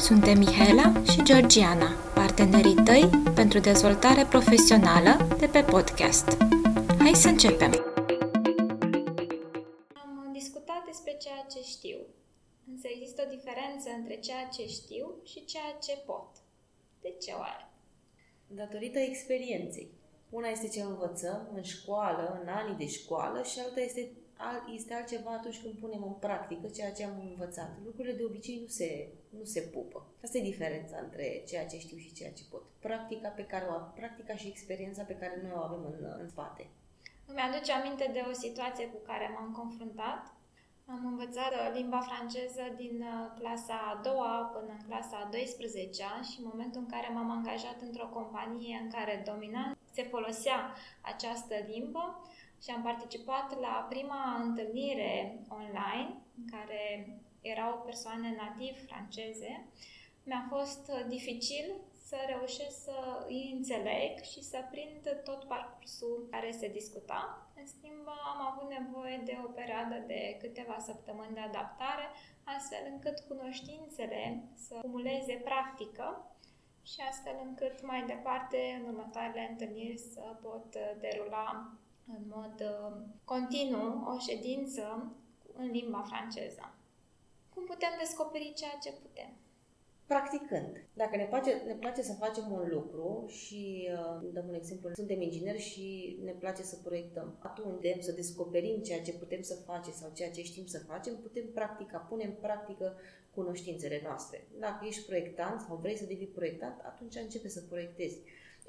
Suntem Mihaela și Georgiana, partenerii tăi pentru dezvoltare profesională de pe podcast. Hai să începem! Am discutat despre ceea ce știu, însă există o diferență între ceea ce știu și ceea ce pot. De ce oare? Datorită experienței. Una este ce învățăm în școală, în anii de școală și alta este este altceva atunci când punem în practică ceea ce am învățat. Lucrurile de obicei nu se, nu se pupă. Asta e diferența între ceea ce știu și ceea ce pot. Practica pe care o practica și experiența pe care noi o avem în, în spate. Îmi aduce aminte de o situație cu care m-am confruntat. Am învățat uh, limba franceză din uh, clasa a doua până în clasa a 12 și în momentul în care m-am angajat într-o companie în care dominant se folosea această limbă, și am participat la prima întâlnire online în care erau persoane nativ franceze. Mi-a fost dificil să reușesc să îi înțeleg și să prind tot parcursul care se discuta. În schimb, am avut nevoie de o perioadă de câteva săptămâni de adaptare, astfel încât cunoștințele să acumuleze practică și astfel încât mai departe, în următoarele întâlniri, să pot derula în mod uh, continuu o ședință în limba franceză. Cum putem descoperi ceea ce putem? Practicând. Dacă ne place, ne place să facem un lucru și, uh, dăm un exemplu, suntem ingineri și ne place să proiectăm, atunci putem să descoperim ceea ce putem să facem sau ceea ce știm să facem, putem practica, punem în practică cunoștințele noastre. Dacă ești proiectant sau vrei să devii proiectant, atunci începe să proiectezi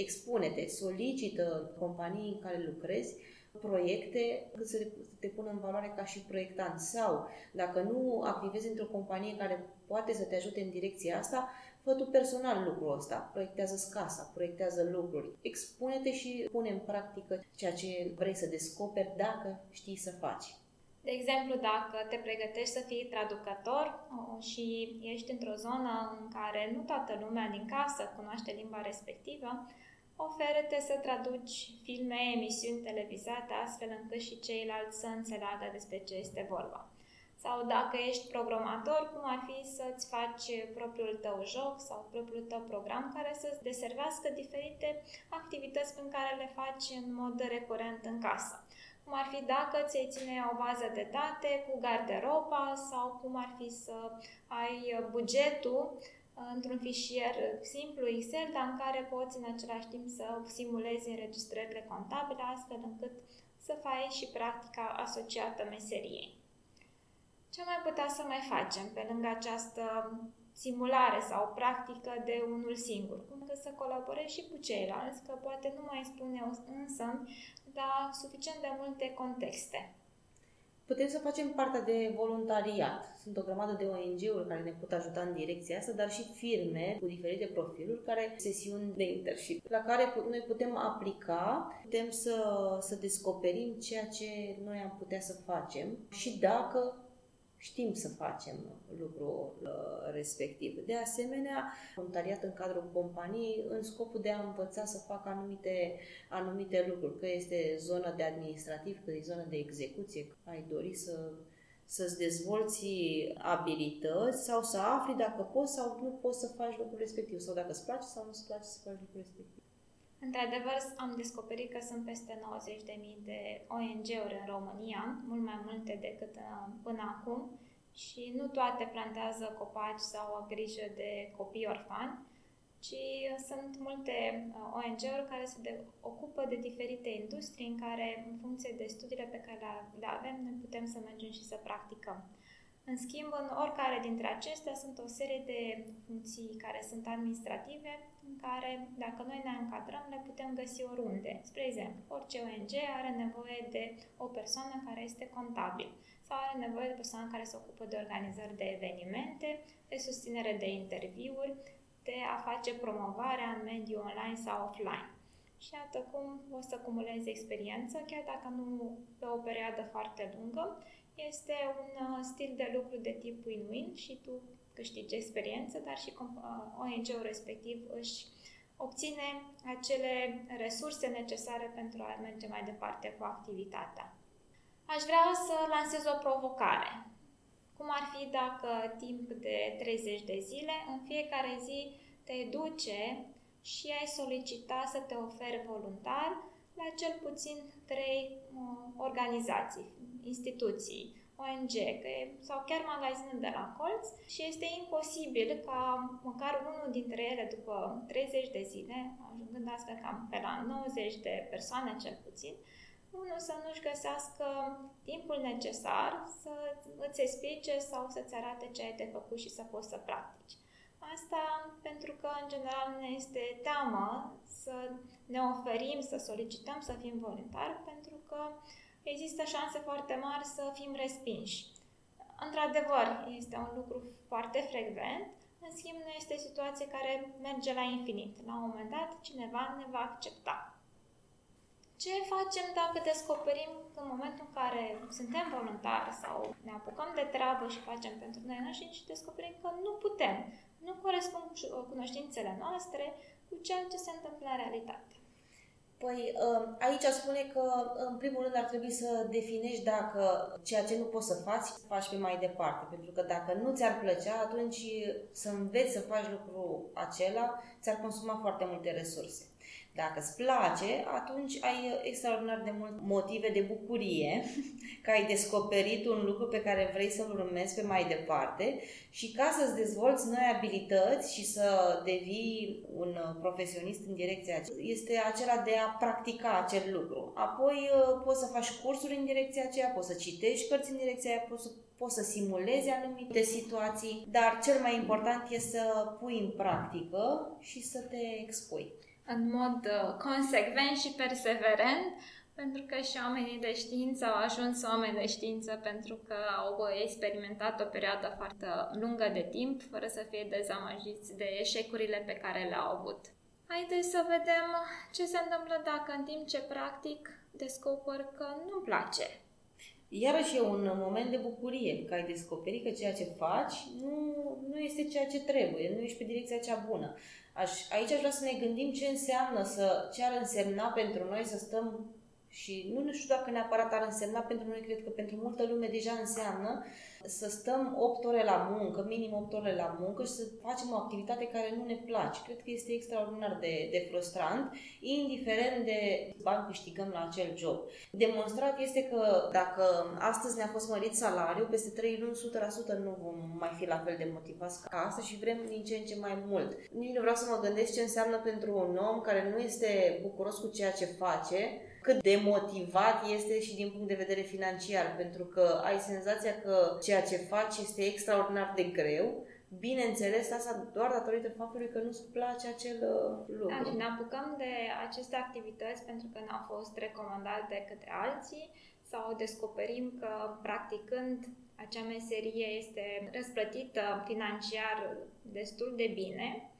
expune-te, solicită companii în care lucrezi proiecte cât să te pună în valoare ca și proiectant. Sau dacă nu activezi într-o companie care poate să te ajute în direcția asta, fă tu personal lucrul ăsta, proiectează casa, proiectează lucruri, expune-te și pune în practică ceea ce vrei să descoperi dacă știi să faci. De exemplu, dacă te pregătești să fii traducător și ești într-o zonă în care nu toată lumea din casă cunoaște limba respectivă, oferă-te să traduci filme, emisiuni televizate, astfel încât și ceilalți să înțeleagă despre ce este vorba. Sau dacă ești programator, cum ar fi să-ți faci propriul tău joc sau propriul tău program care să-ți deservească diferite activități pe care le faci în mod recurent în casă. Cum ar fi dacă ți-ai ține o bază de date cu garderoba sau cum ar fi să ai bugetul într-un fișier simplu Excel, dar în care poți în același timp să simulezi înregistrările contabile, astfel încât să faci și practica asociată meseriei. Ce mai putea să mai facem pe lângă această simulare sau practică de unul singur? Cum să colaborezi și cu ceilalți, că poate nu mai spune însă, dar suficient de multe contexte. Putem să facem partea de voluntariat. Sunt o grămadă de ONG-uri care ne pot ajuta în direcția asta, dar și firme cu diferite profiluri, care sesiuni de internship, la care noi putem aplica, putem să, să descoperim ceea ce noi am putea să facem și dacă știm să facem lucrul uh, respectiv. De asemenea, voluntariat în cadrul companiei în scopul de a învăța să facă anumite, anumite lucruri, că este zona de administrativ, că e zona de execuție, că ai dori să să-ți dezvolți abilități sau să afli dacă poți sau nu poți să faci lucrul respectiv sau dacă îți place sau nu îți place să faci lucrul respectiv. Într-adevăr, am descoperit că sunt peste 90.000 de ONG-uri în România, mult mai multe decât uh, până acum, și nu toate plantează copaci sau au grijă de copii orfani, ci uh, sunt multe uh, ONG-uri care se de, ocupă de diferite industrii în care, în funcție de studiile pe care le avem, noi putem să mergem și să practicăm. În schimb, în oricare dintre acestea sunt o serie de funcții care sunt administrative, în care, dacă noi ne încadrăm, le putem găsi oriunde. Spre exemplu, orice ONG are nevoie de o persoană care este contabil sau are nevoie de o persoană care se ocupă de organizări de evenimente, de susținere de interviuri, de a face promovarea în mediul online sau offline. Și iată cum o să acumulezi experiență, chiar dacă nu pe o perioadă foarte lungă, este un uh, stil de lucru de tip win-win și tu câștigi experiență, dar și uh, ONG-ul respectiv își obține acele resurse necesare pentru a merge mai departe cu activitatea. Aș vrea să lansez o provocare. Cum ar fi dacă timp de 30 de zile, în fiecare zi te duce și ai solicita să te oferi voluntar la cel puțin trei uh, organizații, instituții, ONG sau chiar magazine de la colț și este imposibil ca măcar unul dintre ele după 30 de zile, ajungând astfel cam pe la 90 de persoane cel puțin, unul să nu-și găsească timpul necesar să îți explice sau să-ți arate ce ai de făcut și să poți să practici. Asta pentru că, în general, ne este teamă să ne oferim, să solicităm să fim voluntari, pentru că există șanse foarte mari să fim respinși. Într-adevăr, este un lucru foarte frecvent, în schimb, nu este o situație care merge la infinit. La un moment dat, cineva ne va accepta. Ce facem dacă descoperim că în momentul în care suntem voluntari sau ne apucăm de treabă și facem pentru noi înșiși și descoperim că nu putem, nu corespund cunoștințele noastre cu ceea ce se întâmplă în realitate? Păi um, aici spune că, în primul rând, ar trebui să definești dacă ceea ce nu poți să faci, faci pe mai departe. Pentru că dacă nu ți-ar plăcea, atunci să înveți să faci lucrul acela, ți-ar consuma foarte multe resurse. Dacă îți place, atunci ai extraordinar de mult motive de bucurie că ai descoperit un lucru pe care vrei să-l urmezi pe mai departe și ca să-ți dezvolți noi abilități și să devii un profesionist în direcția aceea, este acela de a practica acel lucru. Apoi uh, poți să faci cursuri în direcția aceea, poți să citești cărți în direcția aceea, poți să poți să simulezi anumite situații, dar cel mai important este să pui în practică și să te expui în mod uh, consecvent și perseverent, pentru că și oamenii de știință au ajuns oameni de știință pentru că au uh, experimentat o perioadă foarte lungă de timp, fără să fie dezamăgiți de eșecurile pe care le-au avut. Haideți să vedem ce se întâmplă dacă în timp ce practic descoper că nu-mi place. Iarăși e un moment de bucurie că ai descoperit că ceea ce faci nu, nu este ceea ce trebuie, nu ești pe direcția cea bună. Aș, aici aș vrea să ne gândim ce înseamnă, să, ce ar însemna pentru noi să stăm și nu, nu știu dacă neapărat ar însemna pentru noi, cred că pentru multă lume deja înseamnă să stăm 8 ore la muncă, minim 8 ore la muncă și să facem o activitate care nu ne place. Cred că este extraordinar de, de frustrant, indiferent de bani câștigăm la acel job. Demonstrat este că dacă astăzi ne-a fost mărit salariul, peste 3 luni 100% nu vom mai fi la fel de motivați ca asta și vrem din ce în ce mai mult. Nici nu vreau să mă gândesc ce înseamnă pentru un om care nu este bucuros cu ceea ce face, cât de motivat este și din punct de vedere financiar, pentru că ai senzația că ceea ce faci este extraordinar de greu, Bineînțeles, asta doar datorită faptului că nu-ți place acel uh, lucru. Da, și ne apucăm de aceste activități pentru că ne-au fost recomandate de către alții sau descoperim că practicând acea meserie este răsplătită financiar destul de bine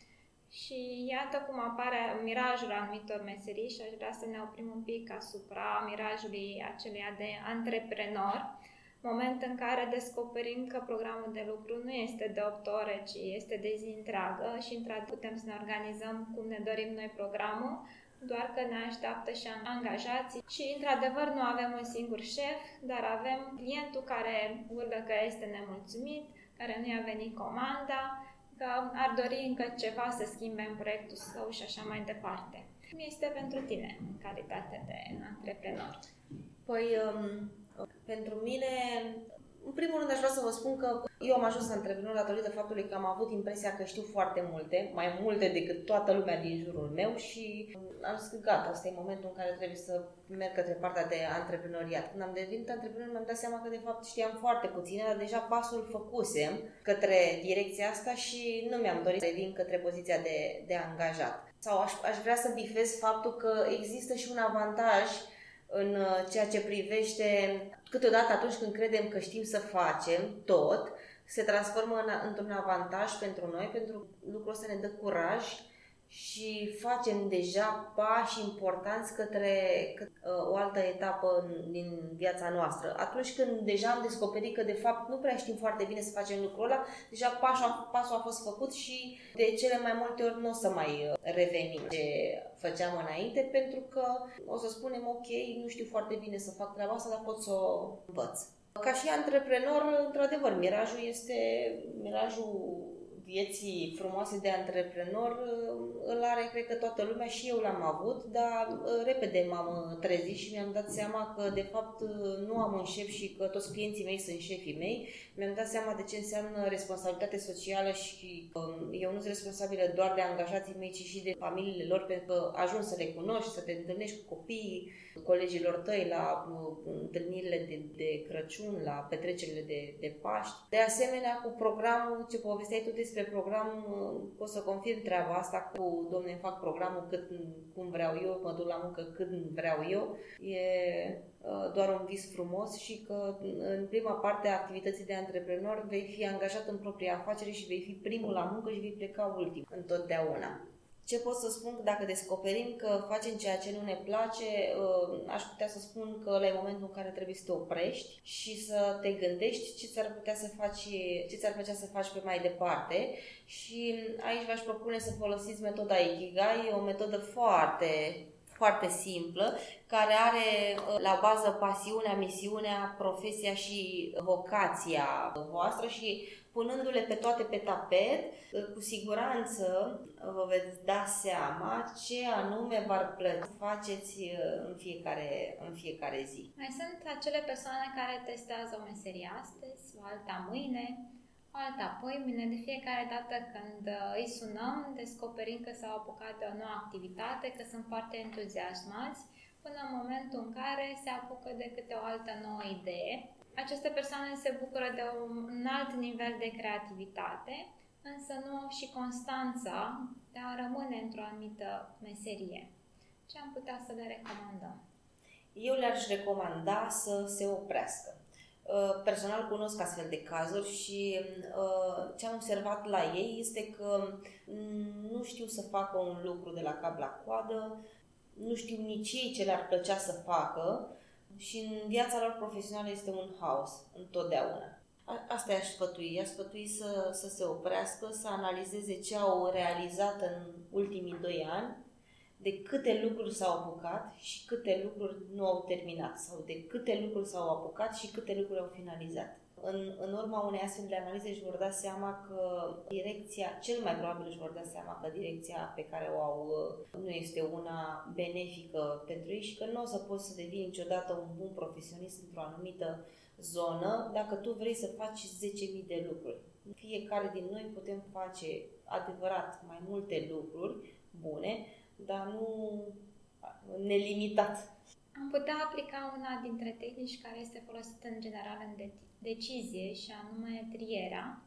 și iată cum apare mirajul anumitor meserii și aș vrea să ne oprim un pic asupra mirajului acelea de antreprenor, moment în care descoperim că programul de lucru nu este de 8 ore, ci este de zi întreagă și într putem să ne organizăm cum ne dorim noi programul, doar că ne așteaptă și angajații. Și într-adevăr nu avem un singur șef, dar avem clientul care urlă că este nemulțumit, care nu i-a venit comanda, că ar dori încă ceva să schimbe în proiectul său și așa mai departe. Cum este pentru tine în calitate de antreprenor? Păi, um, pentru mine, în primul rând aș vrea să vă spun că eu am ajuns antreprenor datorită faptului că am avut impresia că știu foarte multe, mai multe decât toată lumea din jurul meu și am zis că gata, asta e momentul în care trebuie să merg către partea de antreprenoriat. Când am devenit antreprenor mi-am dat seama că de fapt știam foarte puține, dar deja pasul făcusem către direcția asta și nu mi-am dorit să revin către poziția de, de angajat. Sau aș, aș vrea să bifez faptul că există și un avantaj în ceea ce privește câteodată atunci când credem că știm să facem tot, se transformă în, într-un avantaj pentru noi, pentru că lucrul ăsta ne dă curaj și facem deja pași importanți către, către uh, o altă etapă din viața noastră. Atunci când deja am descoperit că de fapt nu prea știm foarte bine să facem lucrul ăla, deja pasul, pasul a fost făcut și de cele mai multe ori nu o să mai uh, revenim ce făceam înainte, pentru că o să spunem ok, nu știu foarte bine să fac treaba asta, dar pot să o învăț. Ca și antreprenor, într-adevăr, mirajul este mirajul vieții frumoase de antreprenor îl are, cred că toată lumea și eu l-am avut, dar uh, repede m-am uh, trezit și mi-am dat seama că de fapt uh, nu am un șef și că toți clienții mei sunt șefii mei. Mi-am dat seama de ce înseamnă responsabilitate socială și că um, eu nu sunt responsabilă doar de angajații mei, ci și de familiile lor, pentru că ajungi să le cunoști, să te întâlnești cu copiii, colegilor tăi la întâlnirile de, de Crăciun, la petrecerile de, de Paști. De asemenea, cu programul, ce povesteai tu despre program, pot să confirm treaba asta cu, domne, fac programul cât, cum vreau eu, mă duc la muncă când vreau eu. E uh, doar un vis frumos și că în prima parte a activității de antreprenor vei fi angajat în propria afacere și vei fi primul la muncă și vei pleca ultim, întotdeauna. Ce pot să spun dacă descoperim că facem ceea ce nu ne place, uh, aș putea să spun că la momentul în care trebuie să te oprești și să te gândești ce ți-ar putea să faci, ce ți-ar putea să faci pe mai departe. Și aici v-aș propune să folosiți metoda Ikigai, o metodă foarte foarte simplă, care are uh, la bază pasiunea, misiunea, profesia și vocația voastră și punându-le pe toate pe tapet, cu siguranță vă veți da seama ce anume v-ar plăti faceți uh, în fiecare, în fiecare zi. Mai sunt acele persoane care testează o meserie astăzi, o alta mâine, o alta mâine. De fiecare dată când uh, îi sunăm, descoperim că s-au apucat de o nouă activitate, că sunt foarte entuziasmați, până în momentul în care se apucă de câte o altă nouă idee aceste persoane se bucură de un alt nivel de creativitate, însă nu au și constanța de a rămâne într-o anumită meserie. Ce am putea să le recomandăm? Eu le-aș recomanda să se oprească. Uh, personal cunosc astfel de cazuri și uh, ce am observat la ei este că mm, nu știu să facă un lucru de la cap la coadă, nu știu nici ei ce le-ar plăcea să facă și în viața lor profesională este un haos, întotdeauna. Asta i-aș sfătui. I-aș sfătui să, să se oprească, să analizeze ce au realizat în ultimii doi ani, de câte lucruri s-au apucat și câte lucruri nu au terminat, sau de câte lucruri s-au apucat și câte lucruri au finalizat. În, în urma unei astfel de analize își vor da seama că direcția, cel mai probabil își vor da seama că direcția pe care o au uh, nu este una benefică pentru ei și că nu o să poți să devii niciodată un bun profesionist într-o anumită zonă dacă tu vrei să faci 10.000 de lucruri. Fiecare din noi putem face adevărat mai multe lucruri bune, dar nu nelimitat. Am putea aplica una dintre tehnici care este folosită în general în decizie și anume trierea,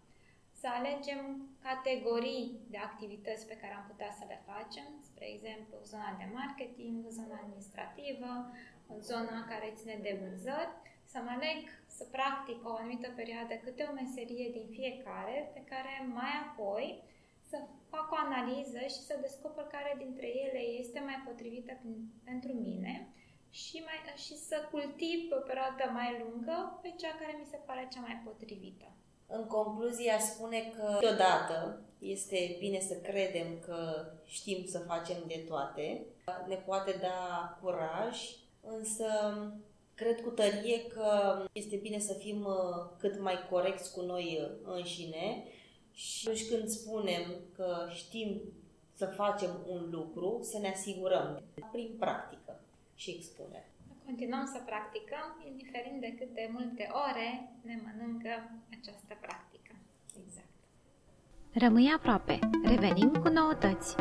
să alegem categorii de activități pe care am putea să le facem, spre exemplu zona de marketing, zona administrativă, zona care ține de vânzări, să mă aleg să practic o anumită perioadă câte o meserie din fiecare, pe care mai apoi să fac o analiză și să descoper care dintre ele este mai potrivită pentru mine și, mai, și să cultiv pe o perioadă mai lungă pe cea care mi se pare cea mai potrivită. În concluzie, aș spune că deodată este bine să credem că știm să facem de toate. Ne poate da curaj, însă cred cu tărie că este bine să fim uh, cât mai corecți cu noi uh, înșine și atunci când spunem că știm să facem un lucru, să ne asigurăm prin practică și expunere. Continuăm să practicăm, indiferent de câte multe ore ne mănâncă această practică. Exact. Rămâi aproape. Revenim cu noutăți.